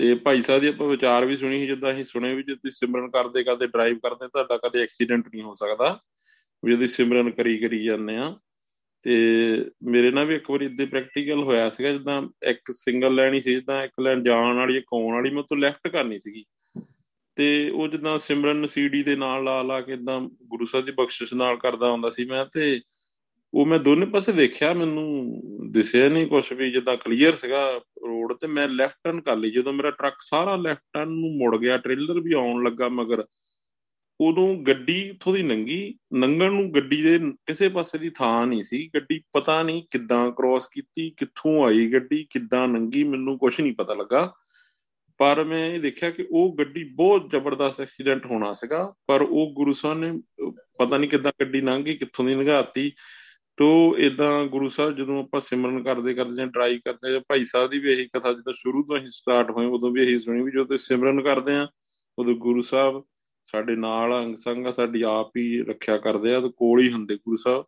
ਤੇ ਭਾਈ ਸਾਹਿਬ ਦੀ ਆਪਾਂ ਵਿਚਾਰ ਵੀ ਸੁਣੀ ਸੀ, ਜਿੱਦਾਂ ਅਸੀਂ ਸੁਣੇ ਵੀ ਜੇ ਤੁਸੀਂ ਸਿਮਰਨ ਕਰਦੇ ਕਰਦੇ ਡਰਾਈਵ ਕਰਦੇ, ਤੁਹਾਡਾ ਕਦੇ ਐਕਸੀਡੈਂਟ ਨਹੀਂ ਹੋ ਸਕਦਾ, ਵੀ ਜੇ ਸਿਮਰਨ ਕਰੀ ਕਰੀ ਜਾਂਦੇ ਆ ਤੇ ਮੇਰੇ ਨਾਲ ਵੀ ਇੱਕ ਵਾਰੀ ਇਦਾਂ ਪ੍ਰੈਕਟੀਕਲ ਹੋਇਆ ਸੀਗਾ, ਜਿੱਦਾਂ ਇੱਕ ਸਿੰਗਲ ਲਾਈਨ ਹੀ ਸੀ, ਜਿੱਦਾਂ ਇੱਕ ਲਾਈਨ ਜਾਣ ਵਾਲੀ, ਇੱਕ ਆਉਣ ਵਾਲੀ, ਮੈਂ ਤੋਂ ਲੈਫਟ ਕਰਨੀ ਸੀਗੀ। ਤੇ ਉਹ ਜਿੱਦਾਂ ਸਿਮਰਨ ਸੀਡੀ ਦੇ ਨਾਲ ਲਾ ਲਾ ਕੇ ਇਦਾਂ ਗੁਰੂ ਸਾਹਿਬ ਦੀ ਬਖਸ਼ਿਸ਼ ਨਾਲ ਕਰਦਾ ਹੁੰਦਾ ਸੀ, ਮੈਂ ਤੇ ਉਹ ਮੈਂ ਦੋਨੇ ਪਾਸੇ ਦੇਖਿਆ, ਮੈਨੂੰ ਦਿਸਿਆ ਨਹੀਂ ਕੁਝ ਵੀ, ਜਿੱਦਾਂ ਕਲੀਅਰ ਸੀਗਾ ਰੋਡ ਤੇ, ਮੈਂ ਲੈਫਟ ਟਰਨ ਕਰ ਲਈ। ਜਦੋਂ ਮੇਰਾ ਟਰੱਕ ਸਾਰਾ ਲੈਫਟ ਟਰਨ ਨੂੰ ਮੁੜ ਗਿਆ ਟ੍ਰੇਲਰ ਵੀ ਆਉਣ ਲੱਗਾ ਮਗਰ, ਉਦੋਂ ਗੱਡੀ ਇਥੋਂ ਦੀ ਨੰਗੀ, ਨੰਗਣ ਨੂੰ ਗੱਡੀ ਦੇ ਕਿਸੇ ਪਾਸੇ ਦੀ ਥਾਂ ਨਹੀਂ ਸੀ। ਗੱਡੀ ਪਤਾ ਨਹੀਂ ਕਿੱਦਾਂ ਕ੍ਰੋਸ ਕੀਤੀ, ਕਿੱਥੋਂ ਆਈ ਗੱਡੀ, ਕਿੱਦਾਂ ਨੰਗੀ, ਮੈਨੂੰ ਕੁਝ ਨਹੀਂ ਪਤਾ ਲੱਗਾ। ਪਰ ਮੈਂ ਇਹ ਦੇਖਿਆ ਕਿ ਉਹ ਗੱਡੀ ਬਹੁਤ ਜ਼ਬਰਦਸਤ ਐਕਸੀਡੈਂਟ ਹੋਣਾ ਸੀਗਾ, ਪਰ ਉਹ ਗੁਰੂ ਸਾਹਿਬ ਨੇ, ਪਤਾ ਨਹੀਂ ਕਿੱਦਾਂ ਗੱਡੀ ਲੰਘੀ ਕਿੱਥੋਂ ਦੀ ਲੰਘਾਤੀ। ਤੋ ਇਦਾਂ ਗੁਰੂ ਸਾਹਿਬ ਜਦੋਂ ਆਪਾਂ ਸਿਮਰਨ ਕਰਦੇ ਕਰਦੇ ਜਾਂ ਟਰਾਈ ਕਰਦੇ ਆ ਭਾਈ ਸਾਹਿਬ ਦੀ ਵੀ ਇਹੀ ਕਥਾ ਜਦੋਂ ਸ਼ੁਰੂ ਤੋਂ ਹੀ ਸਟਾਰਟ ਹੋਈ ਉਦੋਂ ਵੀ ਇਹੀ ਸੁਣੀ ਵੀ ਜਦੋਂ ਸਿਮਰਨ ਕਰਦੇ ਆ ਉਦੋਂ ਗੁਰੂ ਸਾਹਿਬ ਸਾਡੇ ਨਾਲ ਅੰਗ ਸੰਗ ਸਾਡੀ ਆਪ ਹੀ ਰੱਖਿਆ ਕਰਦੇ ਆ, ਤੇ ਕੋਲ ਹੀ ਹੁੰਦੇ ਗੁਰੂ ਸਾਹਿਬ।